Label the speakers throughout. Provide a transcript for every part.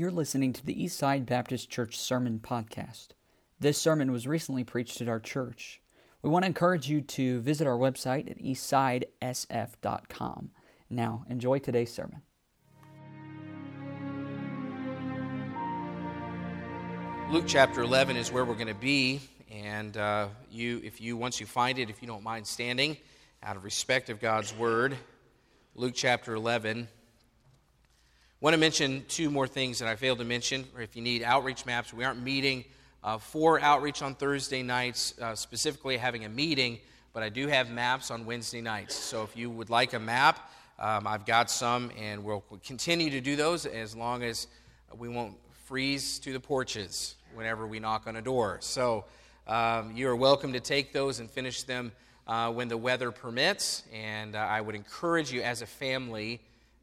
Speaker 1: You're listening to the Eastside Baptist Church Sermon Podcast. This sermon was recently preached at our church. We want to encourage you to visit our website at eastsidesf.com. Now, enjoy today's sermon.
Speaker 2: Luke chapter 11 is where we're going to be, and uh, you, if you once you find it, if you don't mind standing, out of respect of God's word, Luke chapter 11 want to mention two more things that I failed to mention. If you need outreach maps, we aren't meeting uh, for outreach on Thursday nights, uh, specifically having a meeting, but I do have maps on Wednesday nights. So if you would like a map, um, I've got some, and we'll continue to do those as long as we won't freeze to the porches whenever we knock on a door. So um, you are welcome to take those and finish them uh, when the weather permits. And uh, I would encourage you as a family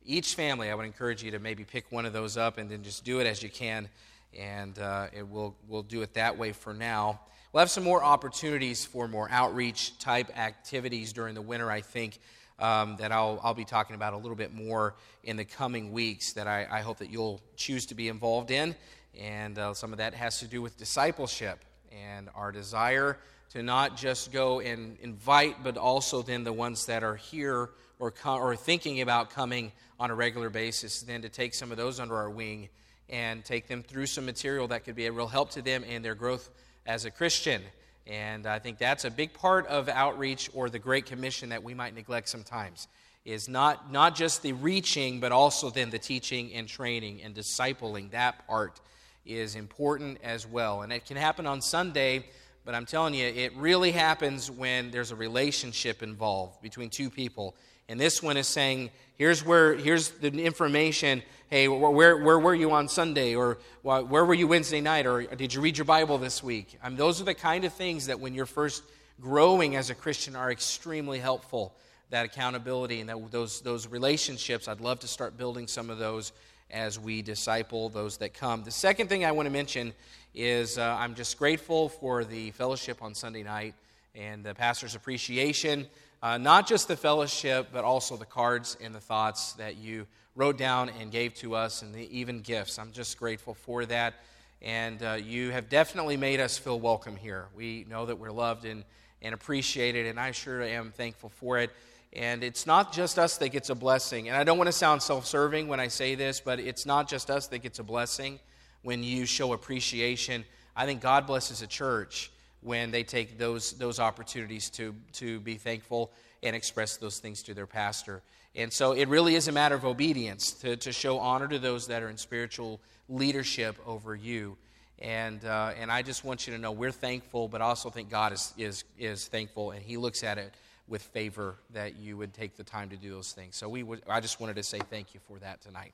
Speaker 2: each family, I would encourage you to maybe pick one of those up and then just do it as you can. And uh, it will, we'll do it that way for now. We'll have some more opportunities for more outreach type activities during the winter, I think, um, that I'll, I'll be talking about a little bit more in the coming weeks that I, I hope that you'll choose to be involved in. And uh, some of that has to do with discipleship and our desire to not just go and invite, but also then the ones that are here or, or thinking about coming on a regular basis, then to take some of those under our wing and take them through some material that could be a real help to them in their growth as a Christian. And I think that's a big part of outreach or the Great Commission that we might neglect sometimes is not, not just the reaching, but also then the teaching and training and discipling. That part is important as well. And it can happen on Sunday, but I'm telling you, it really happens when there's a relationship involved between two people. And this one is saying, here's where here's the information. Hey, where, where were you on Sunday? Or where were you Wednesday night? Or did you read your Bible this week? I mean, those are the kind of things that when you're first growing as a Christian are extremely helpful. That accountability and that, those, those relationships, I'd love to start building some of those as we disciple those that come. The second thing I want to mention is uh, I'm just grateful for the fellowship on Sunday night and the pastor's appreciation. Uh, not just the fellowship, but also the cards and the thoughts that you wrote down and gave to us, and the even gifts. I'm just grateful for that. And uh, you have definitely made us feel welcome here. We know that we're loved and, and appreciated, and I sure am thankful for it. And it's not just us that gets a blessing. And I don't want to sound self serving when I say this, but it's not just us that gets a blessing when you show appreciation. I think God blesses a church when they take those, those opportunities to, to be thankful and express those things to their pastor. And so it really is a matter of obedience to, to show honor to those that are in spiritual leadership over you. And, uh, and I just want you to know we're thankful, but I also think God is, is, is thankful, and He looks at it with favor that you would take the time to do those things. So we I just wanted to say thank you for that tonight.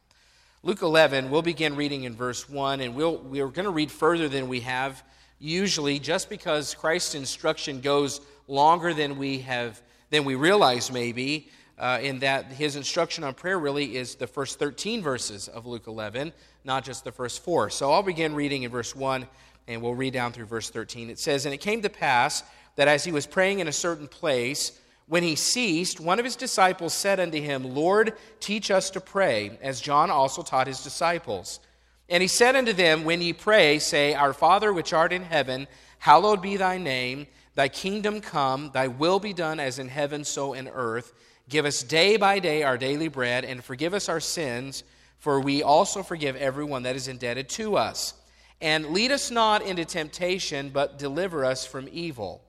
Speaker 2: Luke 11, we'll begin reading in verse 1, and we'll, we're going to read further than we have usually just because Christ's instruction goes longer than we have than we realize maybe uh, in that his instruction on prayer really is the first 13 verses of Luke 11 not just the first four. So I'll begin reading in verse 1 and we'll read down through verse 13 it says and it came to pass that as he was praying in a certain place when he ceased one of his disciples said unto him Lord teach us to pray as John also taught his disciples and he said unto them, When ye pray, say, Our Father which art in heaven, hallowed be thy name. Thy kingdom come, thy will be done as in heaven, so in earth. Give us day by day our daily bread, and forgive us our sins, for we also forgive everyone that is indebted to us. And lead us not into temptation, but deliver us from evil.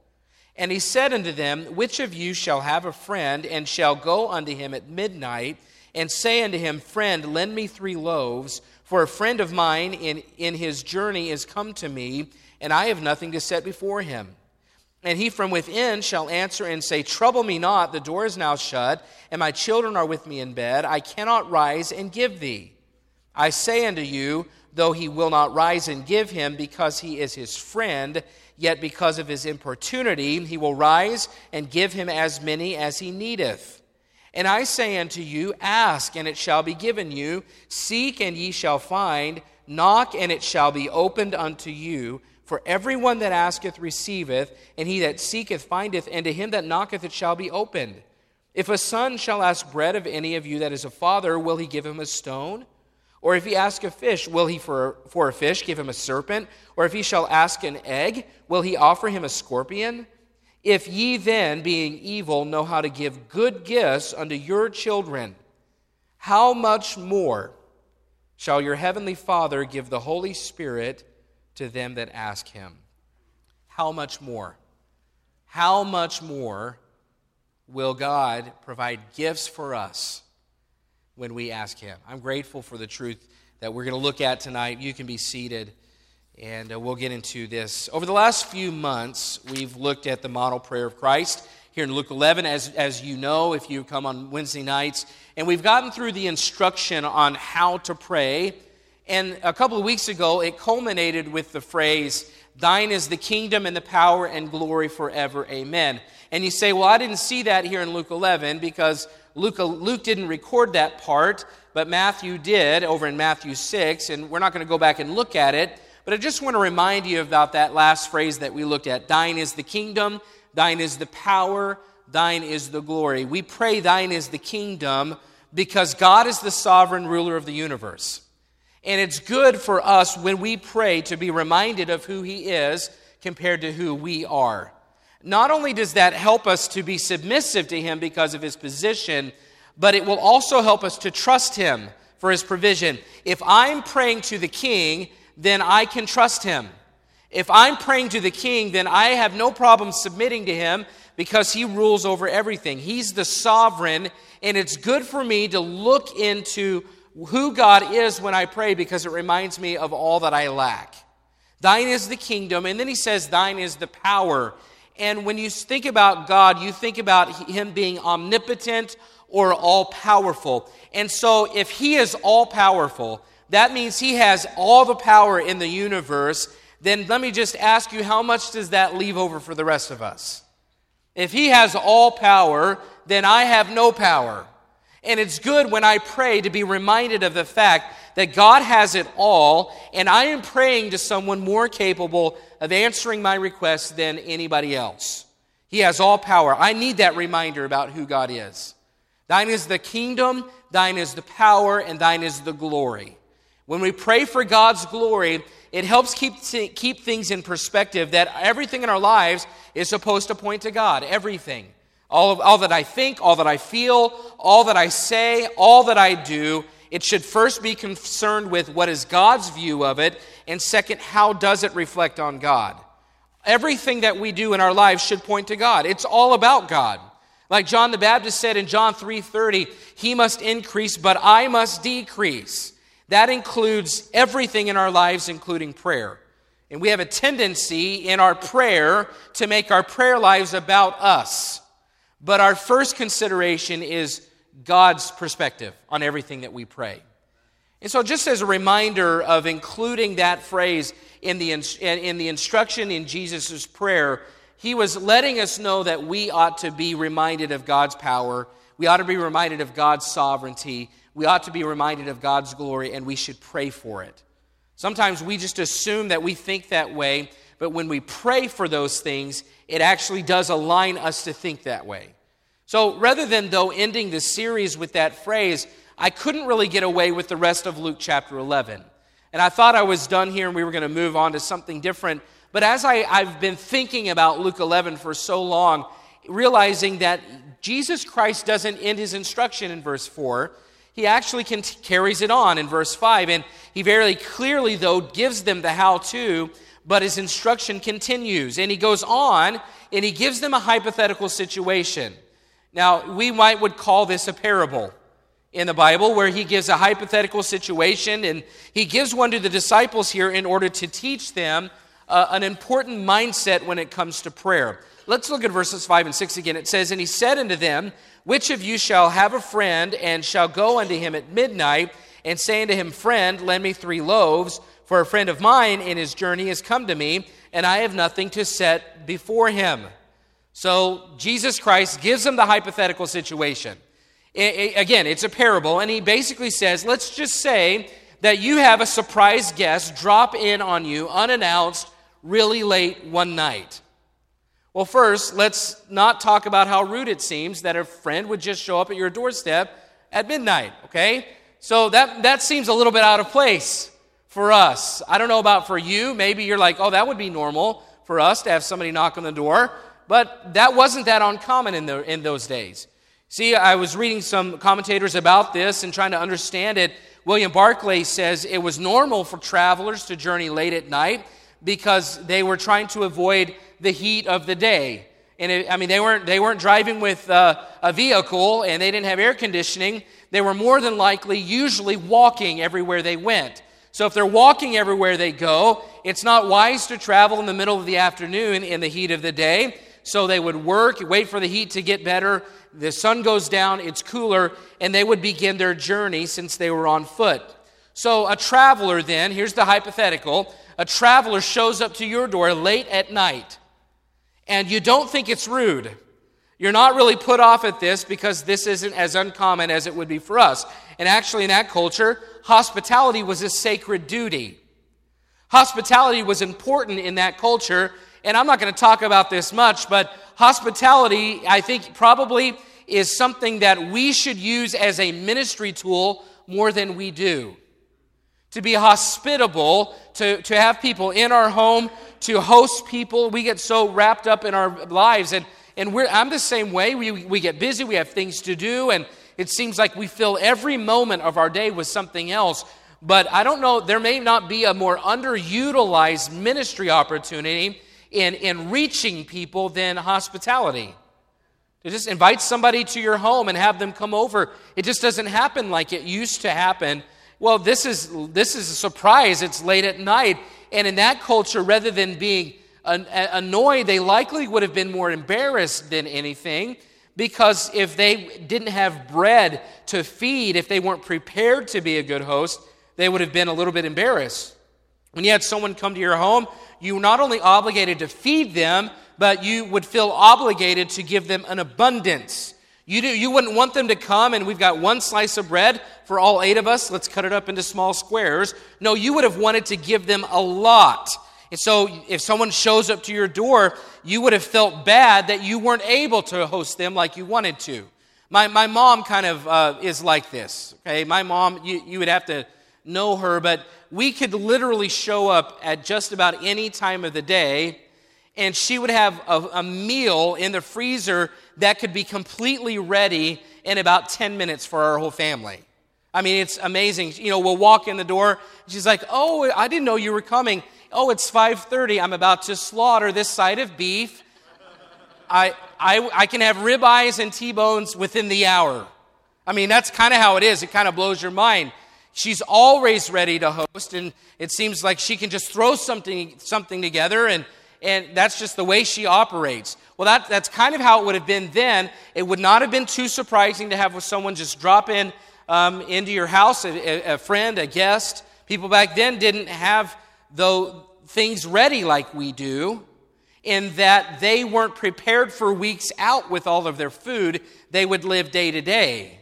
Speaker 2: And he said unto them, Which of you shall have a friend, and shall go unto him at midnight, and say unto him, Friend, lend me three loaves? For a friend of mine in, in his journey is come to me, and I have nothing to set before him. And he from within shall answer and say, Trouble me not, the door is now shut, and my children are with me in bed. I cannot rise and give thee. I say unto you, though he will not rise and give him because he is his friend, yet because of his importunity, he will rise and give him as many as he needeth. And I say unto you, Ask, and it shall be given you. Seek, and ye shall find. Knock, and it shall be opened unto you. For everyone that asketh receiveth, and he that seeketh findeth, and to him that knocketh it shall be opened. If a son shall ask bread of any of you that is a father, will he give him a stone? Or if he ask a fish, will he for, for a fish give him a serpent? Or if he shall ask an egg, will he offer him a scorpion? If ye then, being evil, know how to give good gifts unto your children, how much more shall your heavenly Father give the Holy Spirit to them that ask him? How much more? How much more will God provide gifts for us? when we ask Him. I'm grateful for the truth that we're going to look at tonight. You can be seated, and uh, we'll get into this. Over the last few months, we've looked at the model prayer of Christ here in Luke 11, as, as you know, if you come on Wednesday nights. And we've gotten through the instruction on how to pray. And a couple of weeks ago, it culminated with the phrase, Thine is the kingdom and the power and glory forever. Amen. And you say, Well, I didn't see that here in Luke 11 because Luke, Luke didn't record that part, but Matthew did over in Matthew 6, and we're not going to go back and look at it. But I just want to remind you about that last phrase that we looked at Thine is the kingdom, thine is the power, thine is the glory. We pray, Thine is the kingdom, because God is the sovereign ruler of the universe. And it's good for us when we pray to be reminded of who He is compared to who we are. Not only does that help us to be submissive to Him because of His position, but it will also help us to trust Him for His provision. If I'm praying to the King, then I can trust Him. If I'm praying to the King, then I have no problem submitting to Him because He rules over everything. He's the sovereign, and it's good for me to look into who God is when I pray because it reminds me of all that I lack. Thine is the kingdom, and then He says, Thine is the power and when you think about God, you think about Him being omnipotent or all powerful. And so, if He is all powerful, that means He has all the power in the universe. Then let me just ask you, how much does that leave over for the rest of us? If He has all power, then I have no power. And it's good when I pray to be reminded of the fact that God has it all, and I am praying to someone more capable of answering my requests than anybody else. He has all power. I need that reminder about who God is. Thine is the kingdom, thine is the power, and thine is the glory. When we pray for God's glory, it helps keep, keep things in perspective that everything in our lives is supposed to point to God. Everything. All, of, all that I think, all that I feel, all that I say, all that I do it should first be concerned with what is God's view of it, and second, how does it reflect on God? Everything that we do in our lives should point to God. It's all about God. Like John the Baptist said in John 3:30, he must increase, but I must decrease. That includes everything in our lives including prayer. And we have a tendency in our prayer to make our prayer lives about us. But our first consideration is God's perspective on everything that we pray. And so, just as a reminder of including that phrase in the, in the instruction in Jesus' prayer, he was letting us know that we ought to be reminded of God's power. We ought to be reminded of God's sovereignty. We ought to be reminded of God's glory, and we should pray for it. Sometimes we just assume that we think that way, but when we pray for those things, it actually does align us to think that way. So rather than, though, ending the series with that phrase, I couldn't really get away with the rest of Luke chapter 11. And I thought I was done here and we were going to move on to something different. But as I, I've been thinking about Luke 11 for so long, realizing that Jesus Christ doesn't end his instruction in verse 4, he actually can, carries it on in verse 5. And he very clearly, though, gives them the how to, but his instruction continues. And he goes on and he gives them a hypothetical situation. Now, we might would call this a parable in the Bible where he gives a hypothetical situation and he gives one to the disciples here in order to teach them uh, an important mindset when it comes to prayer. Let's look at verses 5 and 6 again. It says, And he said unto them, Which of you shall have a friend and shall go unto him at midnight and say unto him, Friend, lend me three loaves, for a friend of mine in his journey has come to me, and I have nothing to set before him. So Jesus Christ gives them the hypothetical situation. again, it's a parable, and he basically says, let's just say that you have a surprise guest drop in on you unannounced really late one night. Well, first, let's not talk about how rude it seems that a friend would just show up at your doorstep at midnight, okay? So that, that seems a little bit out of place for us. I don't know about for you. Maybe you're like, oh, that would be normal for us to have somebody knock on the door. But that wasn't that uncommon in, the, in those days. See, I was reading some commentators about this and trying to understand it. William Barclay says it was normal for travelers to journey late at night because they were trying to avoid the heat of the day. And it, I mean, they weren't, they weren't driving with uh, a vehicle and they didn't have air conditioning. They were more than likely usually walking everywhere they went. So if they're walking everywhere they go, it's not wise to travel in the middle of the afternoon in the heat of the day. So they would work, wait for the heat to get better. The sun goes down, it's cooler, and they would begin their journey since they were on foot. So a traveler then, here's the hypothetical a traveler shows up to your door late at night and you don't think it's rude. You're not really put off at this because this isn't as uncommon as it would be for us. And actually, in that culture, hospitality was a sacred duty. Hospitality was important in that culture. And I'm not going to talk about this much, but hospitality, I think, probably is something that we should use as a ministry tool more than we do to be hospitable, to, to have people in our home, to host people. We get so wrapped up in our lives. And, and we're, I'm the same way. We, we get busy, we have things to do, and it seems like we fill every moment of our day with something else. But I don't know, there may not be a more underutilized ministry opportunity in, in reaching people than hospitality. To just invite somebody to your home and have them come over. It just doesn't happen like it used to happen well, this is, this is a surprise. It's late at night. And in that culture, rather than being annoyed, they likely would have been more embarrassed than anything because if they didn't have bread to feed, if they weren't prepared to be a good host, they would have been a little bit embarrassed. When you had someone come to your home, you were not only obligated to feed them, but you would feel obligated to give them an abundance. You, do, you wouldn't want them to come and we've got one slice of bread for all eight of us. Let's cut it up into small squares. No, you would have wanted to give them a lot. And so if someone shows up to your door, you would have felt bad that you weren't able to host them like you wanted to. My, my mom kind of uh, is like this. Okay, my mom, you, you would have to know her, but we could literally show up at just about any time of the day and she would have a, a, meal in the freezer that could be completely ready in about 10 minutes for our whole family. I mean, it's amazing. You know, we'll walk in the door. She's like, "Oh, I didn't know you were coming. Oh, it's 5:30. I'm about to slaughter this side of beef. I, I, I can have ribeyes and T-bones within the hour. I mean, that's kind of how it is. It kind of blows your mind. She's always ready to host, and it seems like she can just throw something, something together and and that's just the way she operates. Well, that, that's kind of how it would have been then. It would not have been too surprising to have someone just drop in um, into your house, a, a, friend, a guest. People back then didn't have though things ready like we do, in that they weren't prepared for weeks out with all of their food. They would live day to day.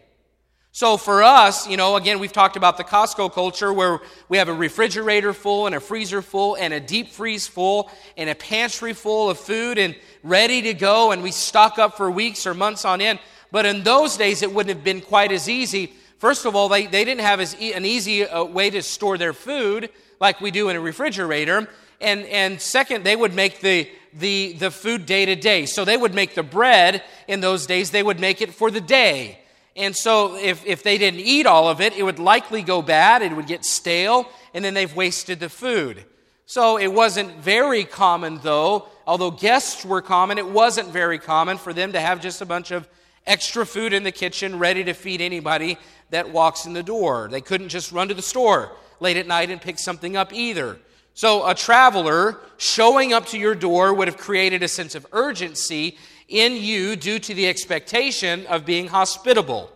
Speaker 2: So for us, you know, again, we've talked about the Costco culture where we have a refrigerator full and a freezer full and a deep freeze full and a pantry full of food and ready to go and we stock up for weeks or months on end. But in those days, it wouldn't have been quite as easy. First of all, they, they didn't have as e- an easy uh, way to store their food like we do in a refrigerator. And, and second, they would make the, the, the food day to day. So they would make the bread in those days, they would make it for the day. And so, if, if they didn't eat all of it, it would likely go bad, it would get stale, and then they've wasted the food. So, it wasn't very common, though, although guests were common, it wasn't very common for them to have just a bunch of extra food in the kitchen ready to feed anybody that walks in the door. They couldn't just run to the store late at night and pick something up either. So, a traveler showing up to your door would have created a sense of urgency in you due to the expectation of being hospitable.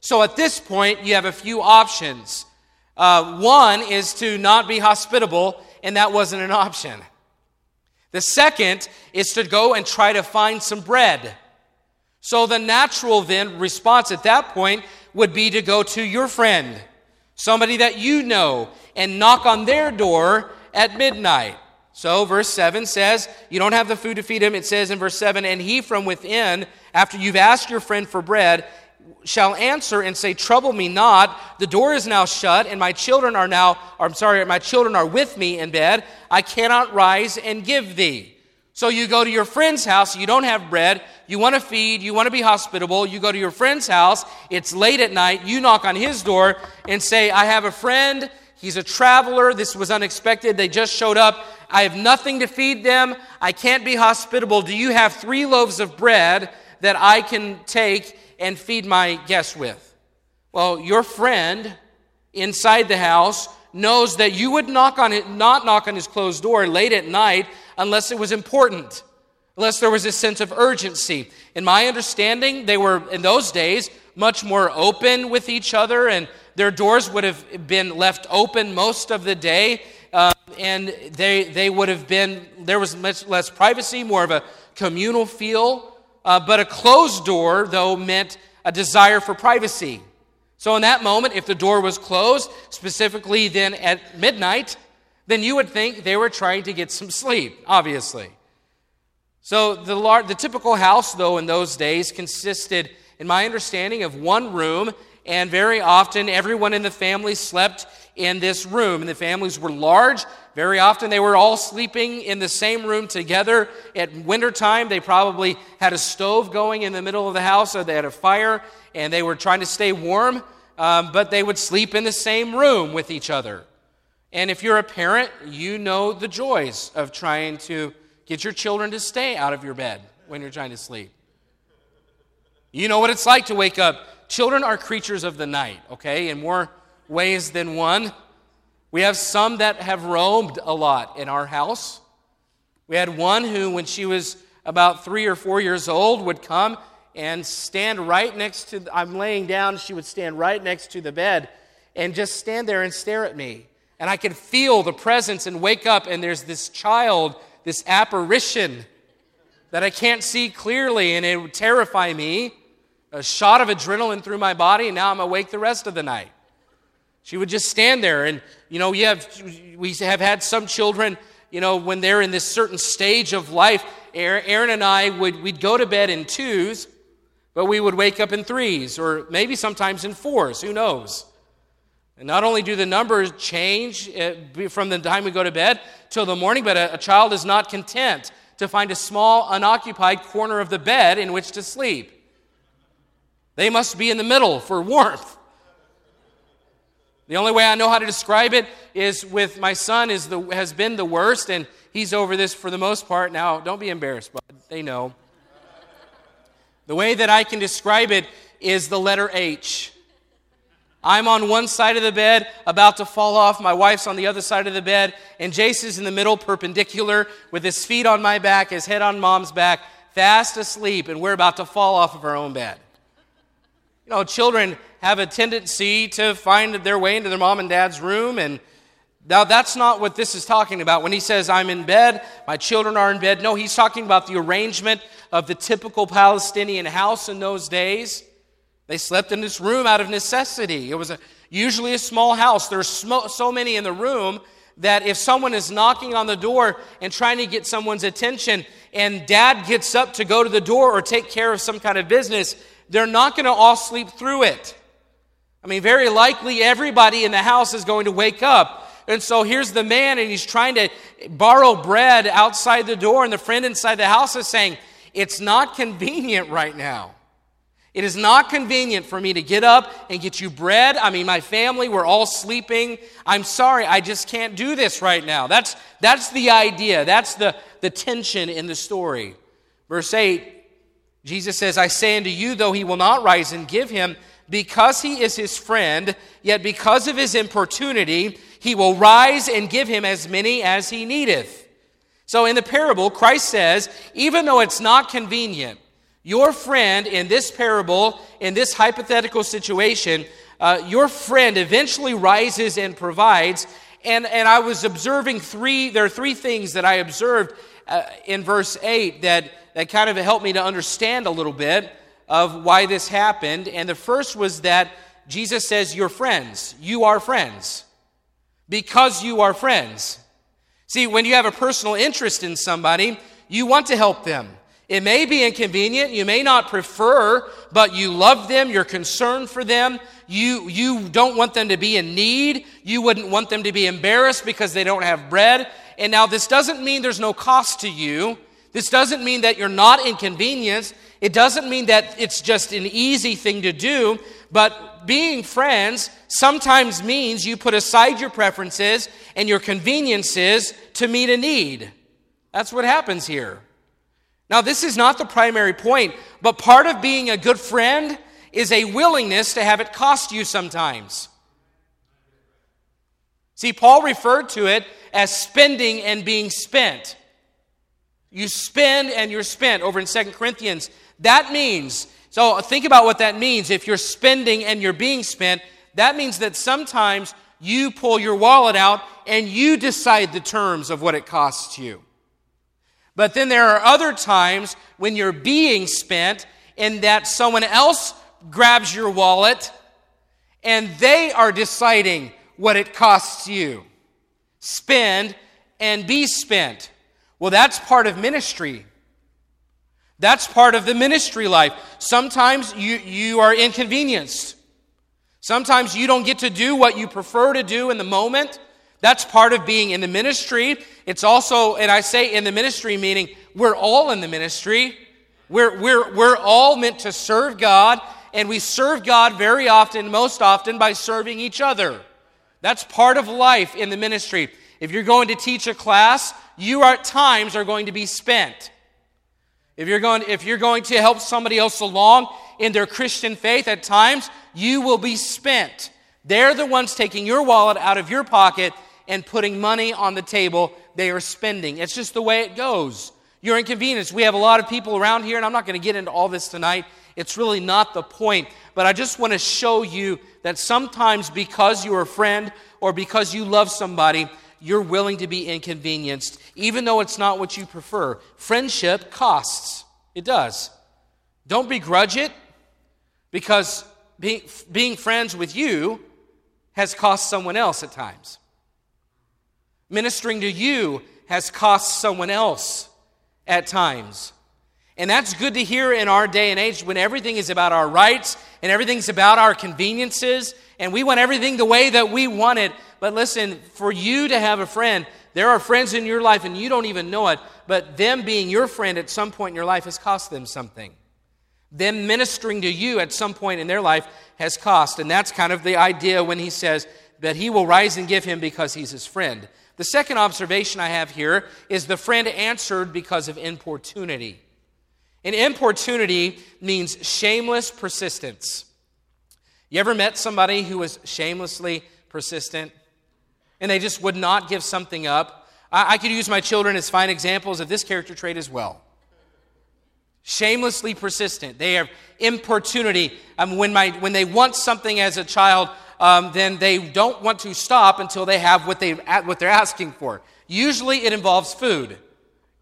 Speaker 2: So at this point, you have a few options. Uh, one is to not be hospitable, and that wasn't an option. The second is to go and try to find some bread. So the natural then response at that point would be to go to your friend, somebody that you know, and knock on their door at midnight. So, verse 7 says, You don't have the food to feed him. It says in verse 7, And he from within, after you've asked your friend for bread, shall answer and say, Trouble me not. The door is now shut, and my children are now, or I'm sorry, my children are with me in bed. I cannot rise and give thee. So you go to your friend's house, you don't have bread, you want to feed, you want to be hospitable, you go to your friend's house, it's late at night, you knock on his door and say, I have a friend, he's a traveler, this was unexpected, they just showed up, I have nothing to feed them, I can't be hospitable. Do you have three loaves of bread that I can take and feed my guests with? Well, your friend inside the house knows that you would knock on it, not knock on his closed door late at night unless it was important, unless there was a sense of urgency. In my understanding, they were in those days much more open with each other, and their doors would have been left open most of the day. Uh, and they, they would have been, there was much less privacy, more of a communal feel. Uh, but a closed door, though, meant a desire for privacy. So, in that moment, if the door was closed, specifically then at midnight, then you would think they were trying to get some sleep, obviously. So, the, lar- the typical house, though, in those days consisted, in my understanding, of one room, and very often everyone in the family slept in this room. And the families were large. Very often they were all sleeping in the same room together. At wintertime, they probably had a stove going in the middle of the house, or they had a fire, and they were trying to stay warm, um, but they would sleep in the same room with each other. And if you're a parent, you know the joys of trying to get your children to stay out of your bed when you're trying to sleep. You know what it's like to wake up. Children are creatures of the night, okay? In more ways than one. We have some that have roamed a lot in our house. We had one who, when she was about three or four years old, would come and stand right next to, I'm laying down, she would stand right next to the bed and just stand there and stare at me. And I could feel the presence and wake up, and there's this child, this apparition that I can't see clearly, and it would terrify me. A shot of adrenaline through my body, and now I'm awake the rest of the night. She would just stand there. And, you know, have, we have had some children, you know, when they're in this certain stage of life, Aaron and I would we'd go to bed in twos, but we would wake up in threes, or maybe sometimes in fours, who knows? And not only do the numbers change uh, from the time we go to bed till the morning, but a, a child is not content to find a small, unoccupied corner of the bed in which to sleep. They must be in the middle for warmth. The only way I know how to describe it is with my son is the, has been the worst, and he's over this for the most part. Now, don't be embarrassed, but they know. The way that I can describe it is the letter H. I'm on one side of the bed, about to fall off. My wife's on the other side of the bed, and Jace is in the middle, perpendicular, with his feet on my back, his head on mom's back, fast asleep, and we're about to fall off of our own bed. You know, children have a tendency to find their way into their mom and dad's room. And now that's not what this is talking about. When he says, I'm in bed, my children are in bed. No, he's talking about the arrangement of the typical Palestinian house in those days. They slept in this room out of necessity. It was a, usually a small house. There's so many in the room that if someone is knocking on the door and trying to get someone's attention, and dad gets up to go to the door or take care of some kind of business, they're not going to all sleep through it. I mean, very likely everybody in the house is going to wake up. And so here's the man, and he's trying to borrow bread outside the door, and the friend inside the house is saying, It's not convenient right now. It is not convenient for me to get up and get you bread. I mean, my family, we're all sleeping. I'm sorry, I just can't do this right now. That's, that's the idea. That's the, the tension in the story. Verse 8 Jesus says, I say unto you, though he will not rise and give him, because he is his friend, yet because of his importunity, he will rise and give him as many as he needeth. So in the parable, Christ says, even though it's not convenient, your friend in this parable, in this hypothetical situation, uh, your friend eventually rises and provides. And, and I was observing three, there are three things that I observed uh, in verse 8 that, that kind of helped me to understand a little bit of why this happened. And the first was that Jesus says, You're friends. You are friends. Because you are friends. See, when you have a personal interest in somebody, you want to help them. It may be inconvenient, you may not prefer, but you love them, you're concerned for them, you, you don't want them to be in need, you wouldn't want them to be embarrassed because they don't have bread. And now, this doesn't mean there's no cost to you. This doesn't mean that you're not inconvenienced. It doesn't mean that it's just an easy thing to do. But being friends sometimes means you put aside your preferences and your conveniences to meet a need. That's what happens here. Now, this is not the primary point, but part of being a good friend is a willingness to have it cost you sometimes. See, Paul referred to it as spending and being spent. You spend and you're spent over in Second Corinthians. That means, so think about what that means. If you're spending and you're being spent, that means that sometimes you pull your wallet out and you decide the terms of what it costs you. But then there are other times when you're being spent and that someone else grabs your wallet and they are deciding what it costs you. Spend and be spent. Well, that's part of ministry. That's part of the ministry life. Sometimes you, you are inconvenienced. Sometimes you don't get to do what you prefer to do in the moment. That's part of being in the ministry. It's also, and I say in the ministry, meaning we're all in the ministry. We're, we're, we're all meant to serve God, and we serve God very often, most often, by serving each other. That's part of life in the ministry. If you're going to teach a class, you are, at times are going to be spent. If you're, going, if you're going to help somebody else along in their Christian faith, at times you will be spent. They're the ones taking your wallet out of your pocket and putting money on the table they are spending. It's just the way it goes. You're inconvenienced. We have a lot of people around here, and I'm not going to get into all this tonight. It's really not the point. But I just want to show you that sometimes because you're a friend or because you love somebody, you're willing to be inconvenienced, even though it's not what you prefer. Friendship costs. It does. Don't begrudge it because being, being friends with you has cost someone else at times. Ministering to you has cost someone else at times. And that's good to hear in our day and age when everything is about our rights and everything's about our conveniences and we want everything the way that we want it. But listen, for you to have a friend, there are friends in your life and you don't even know it, but them being your friend at some point in your life has cost them something. Them ministering to you at some point in their life has cost. And that's kind of the idea when he says that he will rise and give him because he's his friend. The second observation I have here is the friend answered because of importunity. And importunity means shameless persistence. You ever met somebody who was shamelessly persistent and they just would not give something up? I, I could use my children as fine examples of this character trait as well. Shamelessly persistent. They have importunity. Um, when, my, when they want something as a child, um, then they don't want to stop until they have what, they, what they're asking for. Usually it involves food.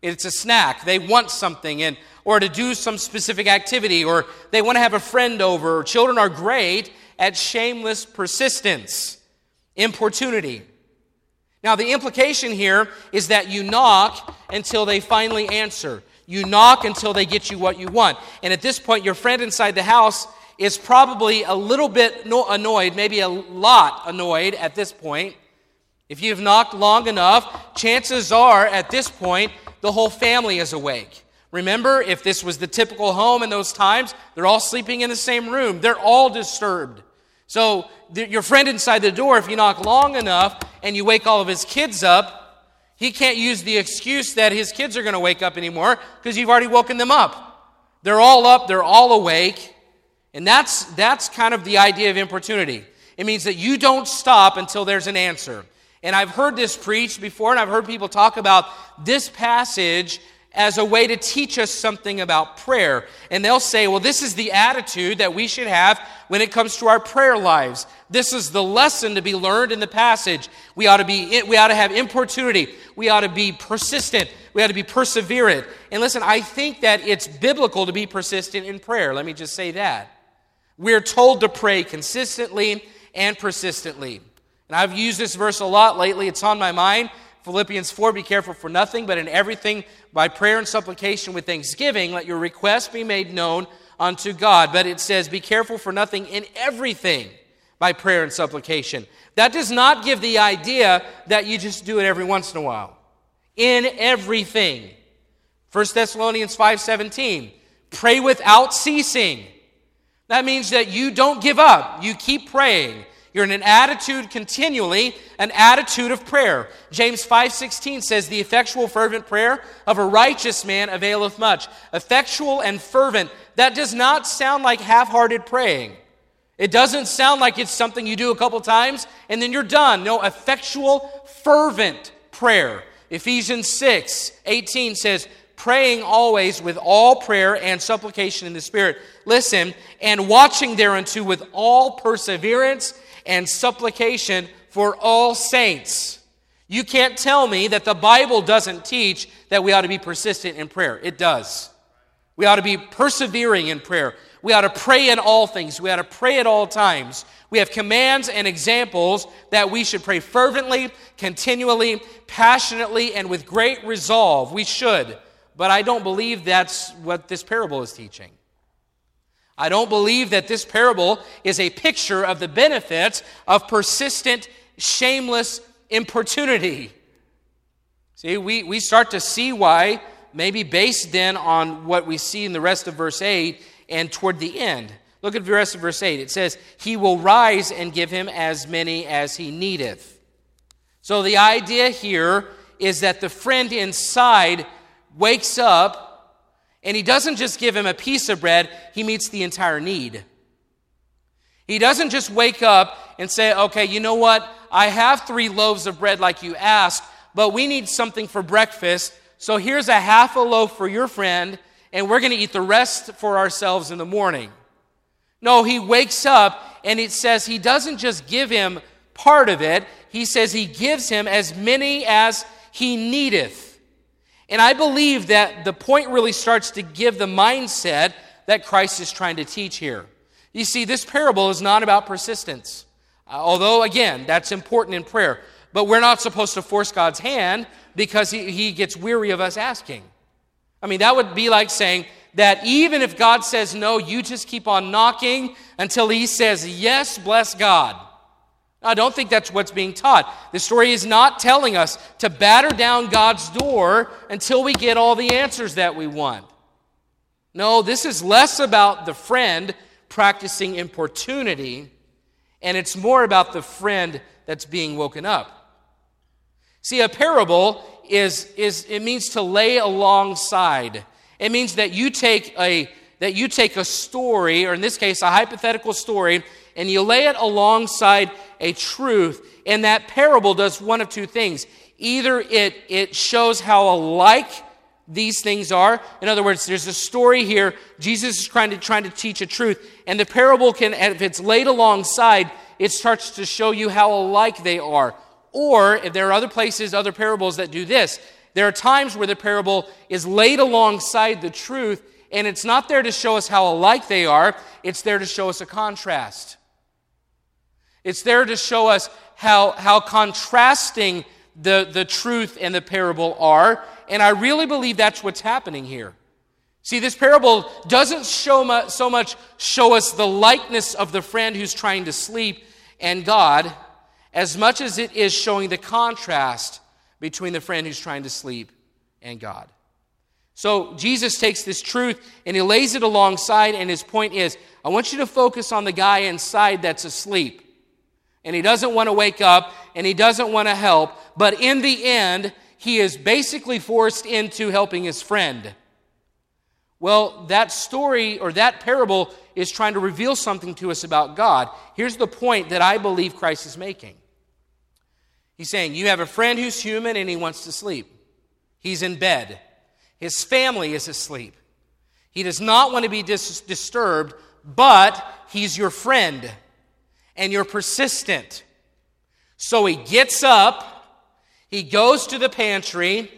Speaker 2: It's a snack. They want something, and, or to do some specific activity, or they want to have a friend over. Children are great at shameless persistence, importunity. Now, the implication here is that you knock until they finally answer. You knock until they get you what you want. And at this point, your friend inside the house is probably a little bit annoyed, maybe a lot annoyed at this point. If you've knocked long enough, chances are at this point the whole family is awake. Remember, if this was the typical home in those times, they're all sleeping in the same room. They're all disturbed. So, your friend inside the door, if you knock long enough and you wake all of his kids up, he can't use the excuse that his kids are going to wake up anymore because you've already woken them up. They're all up, they're all awake. And that's, that's kind of the idea of importunity. It means that you don't stop until there's an answer. And I've heard this preached before, and I've heard people talk about this passage as a way to teach us something about prayer. And they'll say, well, this is the attitude that we should have when it comes to our prayer lives. This is the lesson to be learned in the passage. We ought to be, we ought to have importunity. We ought to be persistent. We ought to be perseverant. And listen, I think that it's biblical to be persistent in prayer. Let me just say that. We're told to pray consistently and persistently. And I've used this verse a lot lately. It's on my mind Philippians 4 Be careful for nothing, but in everything by prayer and supplication with thanksgiving, let your requests be made known unto God. But it says, Be careful for nothing in everything by prayer and supplication. That does not give the idea that you just do it every once in a while. In everything. 1 Thessalonians 5:17, pray without ceasing. That means that you don't give up. You keep praying. You're in an attitude continually, an attitude of prayer. James 5:16 says the effectual fervent prayer of a righteous man availeth much. Effectual and fervent, that does not sound like half-hearted praying. It doesn't sound like it's something you do a couple times and then you're done. No, effectual, fervent prayer. Ephesians 6 18 says, praying always with all prayer and supplication in the Spirit. Listen, and watching thereunto with all perseverance and supplication for all saints. You can't tell me that the Bible doesn't teach that we ought to be persistent in prayer. It does. We ought to be persevering in prayer. We ought to pray in all things. We ought to pray at all times. We have commands and examples that we should pray fervently, continually, passionately, and with great resolve. We should. But I don't believe that's what this parable is teaching. I don't believe that this parable is a picture of the benefits of persistent, shameless importunity. See, we, we start to see why, maybe based then on what we see in the rest of verse 8 and toward the end. Look at the rest of verse 8. It says, He will rise and give him as many as he needeth. So the idea here is that the friend inside wakes up and he doesn't just give him a piece of bread, he meets the entire need. He doesn't just wake up and say, okay, you know what? I have three loaves of bread like you asked, but we need something for breakfast. So here's a half a loaf for your friend, and we're going to eat the rest for ourselves in the morning. No, he wakes up and it says he doesn't just give him part of it, he says he gives him as many as he needeth. And I believe that the point really starts to give the mindset that Christ is trying to teach here. You see, this parable is not about persistence. Uh, although, again, that's important in prayer. But we're not supposed to force God's hand because he, he gets weary of us asking. I mean, that would be like saying that even if God says no, you just keep on knocking until he says yes, bless God. I don't think that's what's being taught. The story is not telling us to batter down God's door until we get all the answers that we want. No, this is less about the friend practicing importunity, and it's more about the friend that's being woken up. See, a parable is, is it means to lay alongside. It means that you take a that you take a story, or in this case, a hypothetical story, and you lay it alongside a truth. And that parable does one of two things. Either it, it shows how alike these things are. In other words, there's a story here. Jesus is trying to, trying to teach a truth. And the parable can, if it's laid alongside, it starts to show you how alike they are. Or if there are other places, other parables that do this, there are times where the parable is laid alongside the truth, and it's not there to show us how alike they are, it's there to show us a contrast. It's there to show us how, how contrasting the, the truth and the parable are. And I really believe that's what's happening here. See, this parable doesn't show mu- so much show us the likeness of the friend who's trying to sleep and God, as much as it is showing the contrast between the friend who's trying to sleep and God. So Jesus takes this truth and he lays it alongside, and his point is I want you to focus on the guy inside that's asleep and he doesn't want to wake up and he doesn't want to help, but in the end, he is basically forced into helping his friend. Well, that story or that parable is trying to reveal something to us about God. Here's the point that I believe Christ is making. He's saying, You have a friend who's human and he wants to sleep. He's in bed. His family is asleep. He does not want to be dis- disturbed, but he's your friend and you're persistent. So he gets up, he goes to the pantry,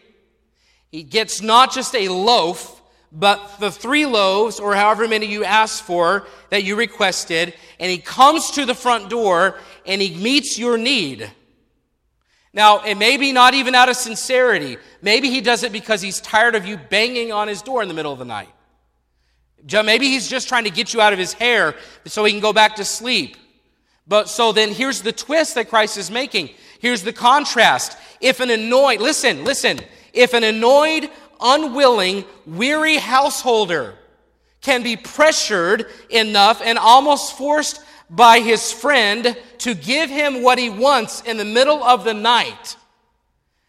Speaker 2: he gets not just a loaf, but the three loaves, or however many you asked for that you requested, and he comes to the front door and he meets your need. Now, it may be not even out of sincerity. Maybe he does it because he's tired of you banging on his door in the middle of the night. Maybe he's just trying to get you out of his hair so he can go back to sleep. But so then here's the twist that Christ is making. Here's the contrast. If an annoyed, listen, listen, if an annoyed, unwilling, weary householder can be pressured enough and almost forced by his friend to give him what he wants in the middle of the night,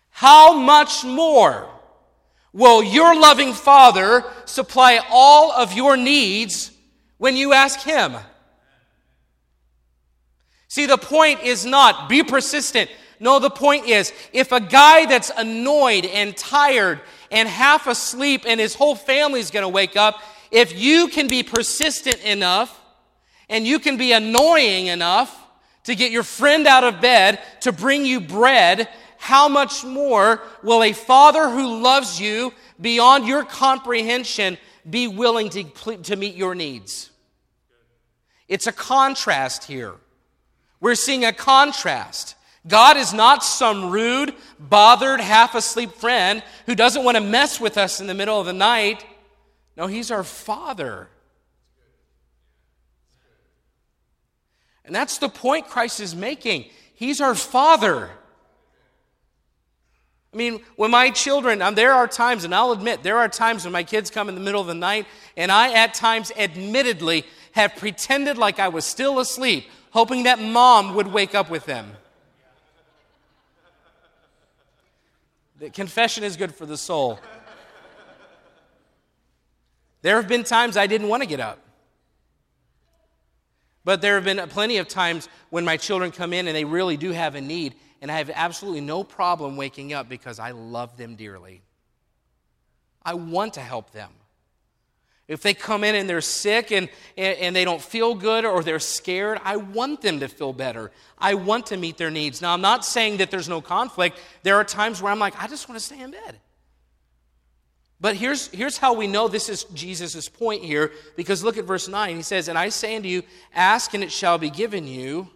Speaker 2: how much more will your loving Father supply all of your needs when you ask him? See, the point is not be persistent. No, the point is if a guy that's annoyed and tired and half asleep and his whole family's going to wake up, if you can be persistent enough and you can be annoying enough to get your friend out of bed to bring you bread, how much more will a father who loves you beyond your comprehension be willing to, to meet your needs? It's a contrast here. We're seeing a contrast. God is not some rude, bothered, half asleep friend who doesn't want to mess with us in the middle of the night. No, He's our Father. And that's the point Christ is making. He's our Father. I mean, when my children, um, there are times, and I'll admit, there are times when my kids come in the middle of the night, and I, at times, admittedly, have pretended like I was still asleep, hoping that mom would wake up with them. The confession is good for the soul. There have been times I didn't want to get up. But there have been plenty of times when my children come in and they really do have a need, and I have absolutely no problem waking up because I love them dearly. I want to help them. If they come in and they're sick and, and they don't feel good or they're scared, I want them to feel better. I want to meet their needs. Now, I'm not saying that there's no conflict. There are times where I'm like, I just want to stay in bed. But here's, here's how we know this is Jesus' point here, because look at verse 9. He says, And I say unto you, ask and it shall be given you,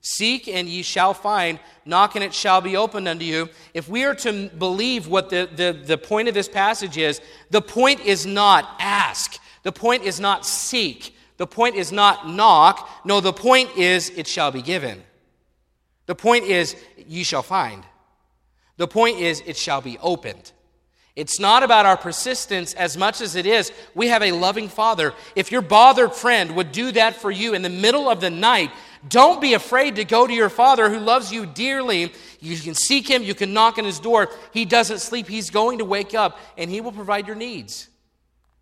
Speaker 2: seek and ye shall find, knock and it shall be opened unto you. If we are to believe what the, the, the point of this passage is, the point is not ask, the point is not seek, the point is not knock. No, the point is it shall be given. The point is ye shall find. The point is it shall be opened. It's not about our persistence as much as it is we have a loving Father. If your bothered friend would do that for you in the middle of the night, don't be afraid to go to your Father who loves you dearly. You can seek Him, you can knock on His door. He doesn't sleep, He's going to wake up, and He will provide your needs.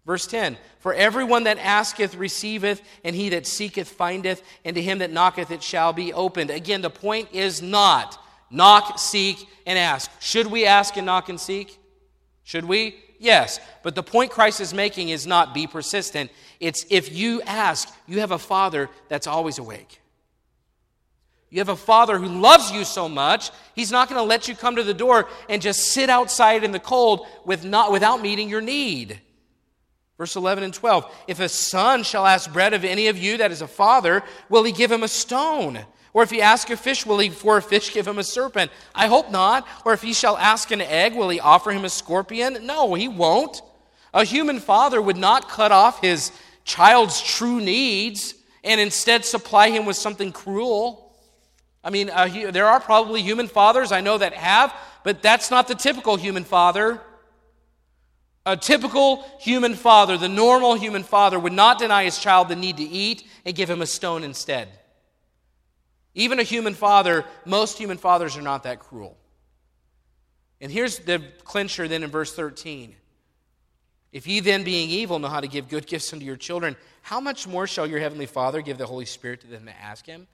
Speaker 2: Verse 10 For everyone that asketh receiveth, and he that seeketh findeth, and to him that knocketh it shall be opened. Again, the point is not knock, seek, and ask. Should we ask and knock and seek? Should we? Yes. But the point Christ is making is not be persistent. It's if you ask, you have a father that's always awake. You have a father who loves you so much, he's not going to let you come to the door and just sit outside in the cold with not, without meeting your need. Verse 11 and 12 If a son shall ask bread of any of you that is a father, will he give him a stone? Or if he ask a fish, will he for a fish give him a serpent? I hope not. Or if he shall ask an egg, will he offer him a scorpion? No, he won't. A human father would not cut off his child's true needs and instead supply him with something cruel. I mean, uh, he, there are probably human fathers I know that have, but that's not the typical human father. A typical human father, the normal human father, would not deny his child the need to eat and give him a stone instead. Even a human father, most human fathers are not that cruel. And here's the clincher then in verse 13. If ye then, being evil, know how to give good gifts unto your children, how much more shall your heavenly Father give the Holy Spirit to them that ask him?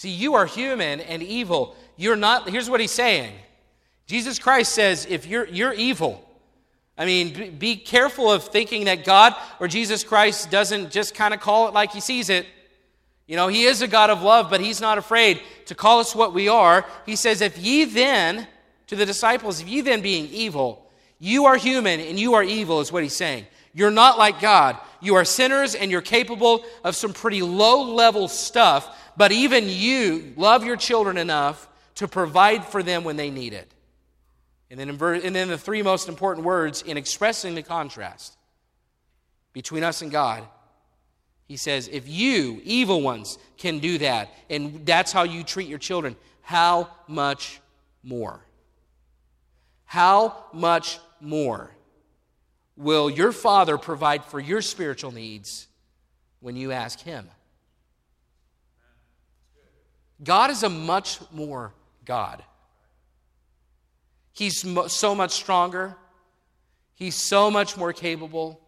Speaker 2: See, you are human and evil. You're not, here's what he's saying. Jesus Christ says, if you're, you're evil, I mean, be careful of thinking that God or Jesus Christ doesn't just kind of call it like he sees it. You know, He is a God of love, but He's not afraid to call us what we are. He says, If ye then, to the disciples, if ye then being evil, you are human and you are evil, is what He's saying. You're not like God. You are sinners and you're capable of some pretty low level stuff, but even you love your children enough to provide for them when they need it. And then, ver- and then the three most important words in expressing the contrast between us and God he says, if you, evil ones, can do that, and that's how you treat your children, how much more? How much more will your Father provide for your spiritual needs when you ask Him? God is a much more God. He's so much stronger. He's so much more capable.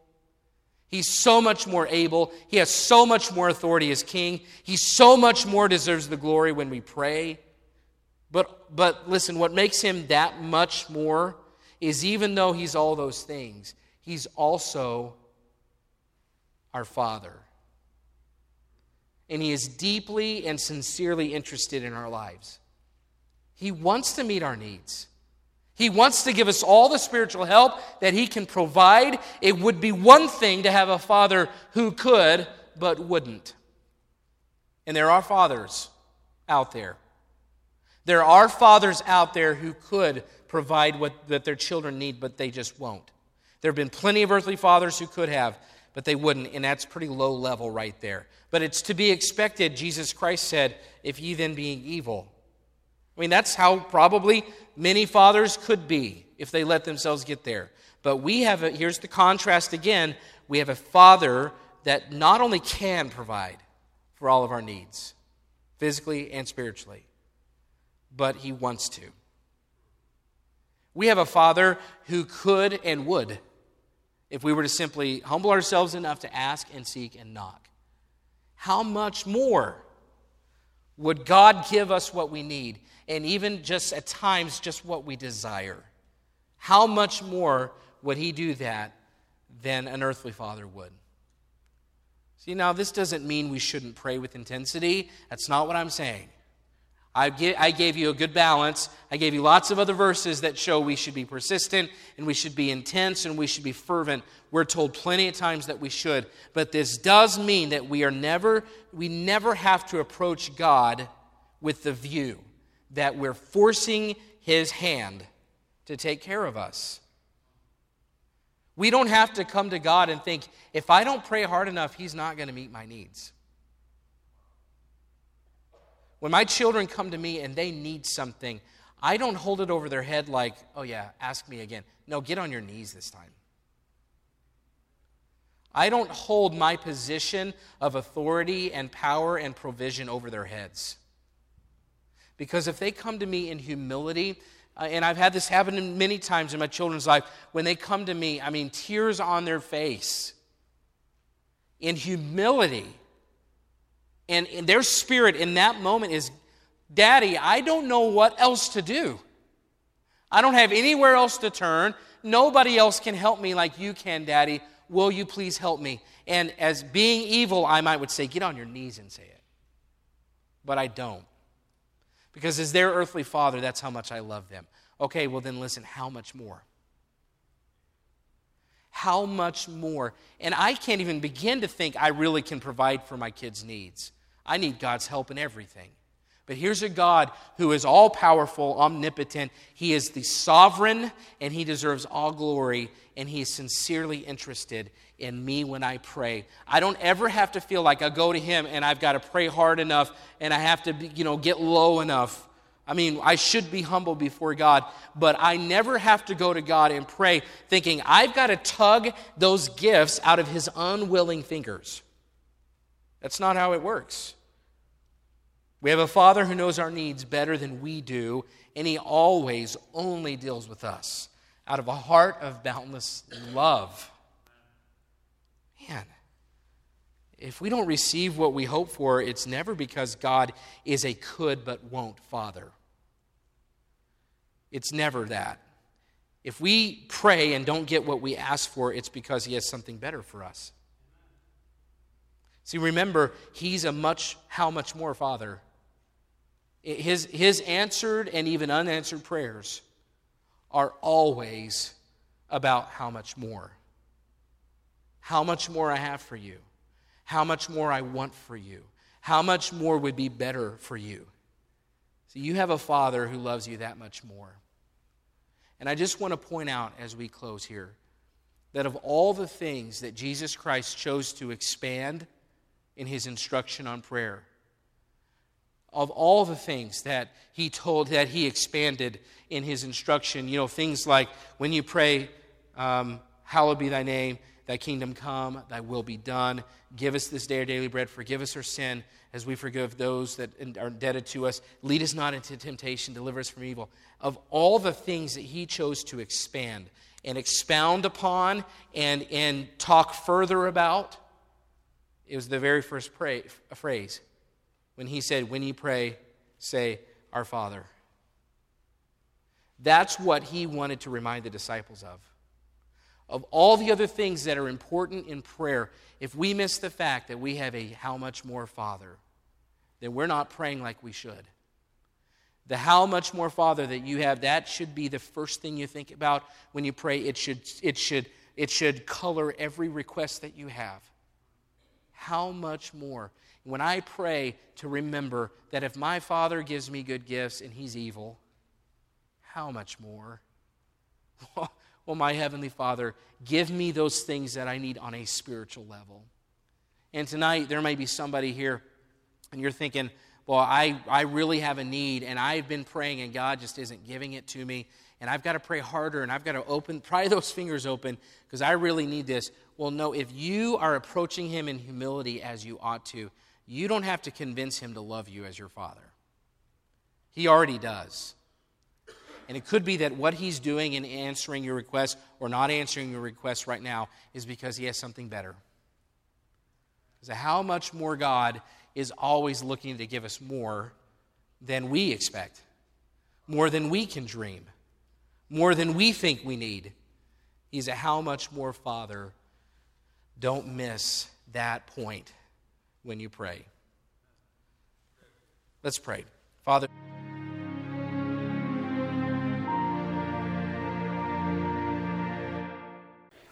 Speaker 2: He's so much more able. He has so much more authority as king. He so much more deserves the glory when we pray. But, but listen, what makes him that much more is even though he's all those things, he's also our Father. And he is deeply and sincerely interested in our lives. He wants to meet our needs. He wants to give us all the spiritual help that He can provide. It would be one thing to have a father who could, but wouldn't. And there are fathers out there. There are fathers out there who could provide what that their children need, but they just won't. There have been plenty of earthly fathers who could have, but they wouldn't, and that's pretty low level right there. But it's to be expected, Jesus Christ said, if ye then being evil. I mean, that's how probably many fathers could be if they let themselves get there. But we have a, here's the contrast again we have a father that not only can provide for all of our needs, physically and spiritually, but he wants to. We have a father who could and would if we were to simply humble ourselves enough to ask and seek and knock. How much more would God give us what we need and even just at times just what we desire. How much more would he do that than an earthly father would? See, now this doesn't mean we shouldn't pray with intensity. That's not what I'm saying. I, gave you a good balance. I gave you lots of other verses that show we should be persistent and we should be intense and we should be fervent. We're told plenty of times that we should. But this does mean that we are never, we never have to approach God with the view that we're forcing his hand to take care of us. We don't have to come to God and think, if I don't pray hard enough, he's not going to meet my needs. When my children come to me and they need something, I don't hold it over their head like, oh yeah, ask me again. No, get on your knees this time. I don't hold my position of authority and power and provision over their heads. Because if they come to me in humility, uh, and I've had this happen many times in my children's life, when they come to me, I mean, tears on their face, in humility, and, and their spirit in that moment is, Daddy, I don't know what else to do. I don't have anywhere else to turn. Nobody else can help me like you can, Daddy. Will you please help me? And as being evil, I might would say, Get on your knees and say it. But I don't. Because as their earthly father, that's how much I love them. Okay, well then listen, how much more? How much more? And I can't even begin to think I really can provide for my kids' needs. I need God's help in everything. But here's a God who is all powerful, omnipotent. He is the sovereign, and He deserves all glory, and He is sincerely interested in me when I pray. I don't ever have to feel like I go to Him and I've got to pray hard enough and I have to, you know, get low enough. I mean, I should be humble before God, but I never have to go to God and pray thinking I've got to tug those gifts out of His unwilling fingers. That's not how it works. We have a Father who knows our needs better than we do, and He always only deals with us out of a heart of boundless love. Man, if we don't receive what we hope for, it's never because God is a could but won't Father. It's never that. If we pray and don't get what we ask for, it's because He has something better for us. See, remember, He's a much, how much more Father. His, his answered and even unanswered prayers are always about how much more. How much more I have for you. How much more I want for you. How much more would be better for you. So you have a Father who loves you that much more. And I just want to point out as we close here that of all the things that Jesus Christ chose to expand in his instruction on prayer, of all the things that he told, that he expanded in his instruction, you know, things like when you pray, um, Hallowed be thy name, thy kingdom come, thy will be done. Give us this day our daily bread. Forgive us our sin as we forgive those that are indebted to us. Lead us not into temptation, deliver us from evil. Of all the things that he chose to expand and expound upon and, and talk further about, it was the very first pray, phrase when he said, When you pray, say, Our Father. That's what he wanted to remind the disciples of. Of all the other things that are important in prayer, if we miss the fact that we have a how much more Father, then we're not praying like we should. The how much more Father that you have, that should be the first thing you think about when you pray. It should, it should, it should color every request that you have. How much more? When I pray to remember that if my Father gives me good gifts and He's evil, how much more? well, my Heavenly Father, give me those things that I need on a spiritual level. And tonight, there may be somebody here, and you're thinking, well, I, I really have a need, and I've been praying, and God just isn't giving it to me, and I've got to pray harder, and I've got to open, pry those fingers open, because I really need this. Well, no, if you are approaching Him in humility as you ought to, you don't have to convince Him to love you as your Father. He already does. And it could be that what he's doing in answering your request or not answering your request right now is because he has something better. So, how much more God is always looking to give us more than we expect, more than we can dream, more than we think we need. He's a how much more Father. Don't miss that point when you pray. Let's pray. Father,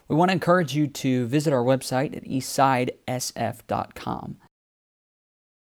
Speaker 1: We want to encourage you to visit our website at eastsidesf.com.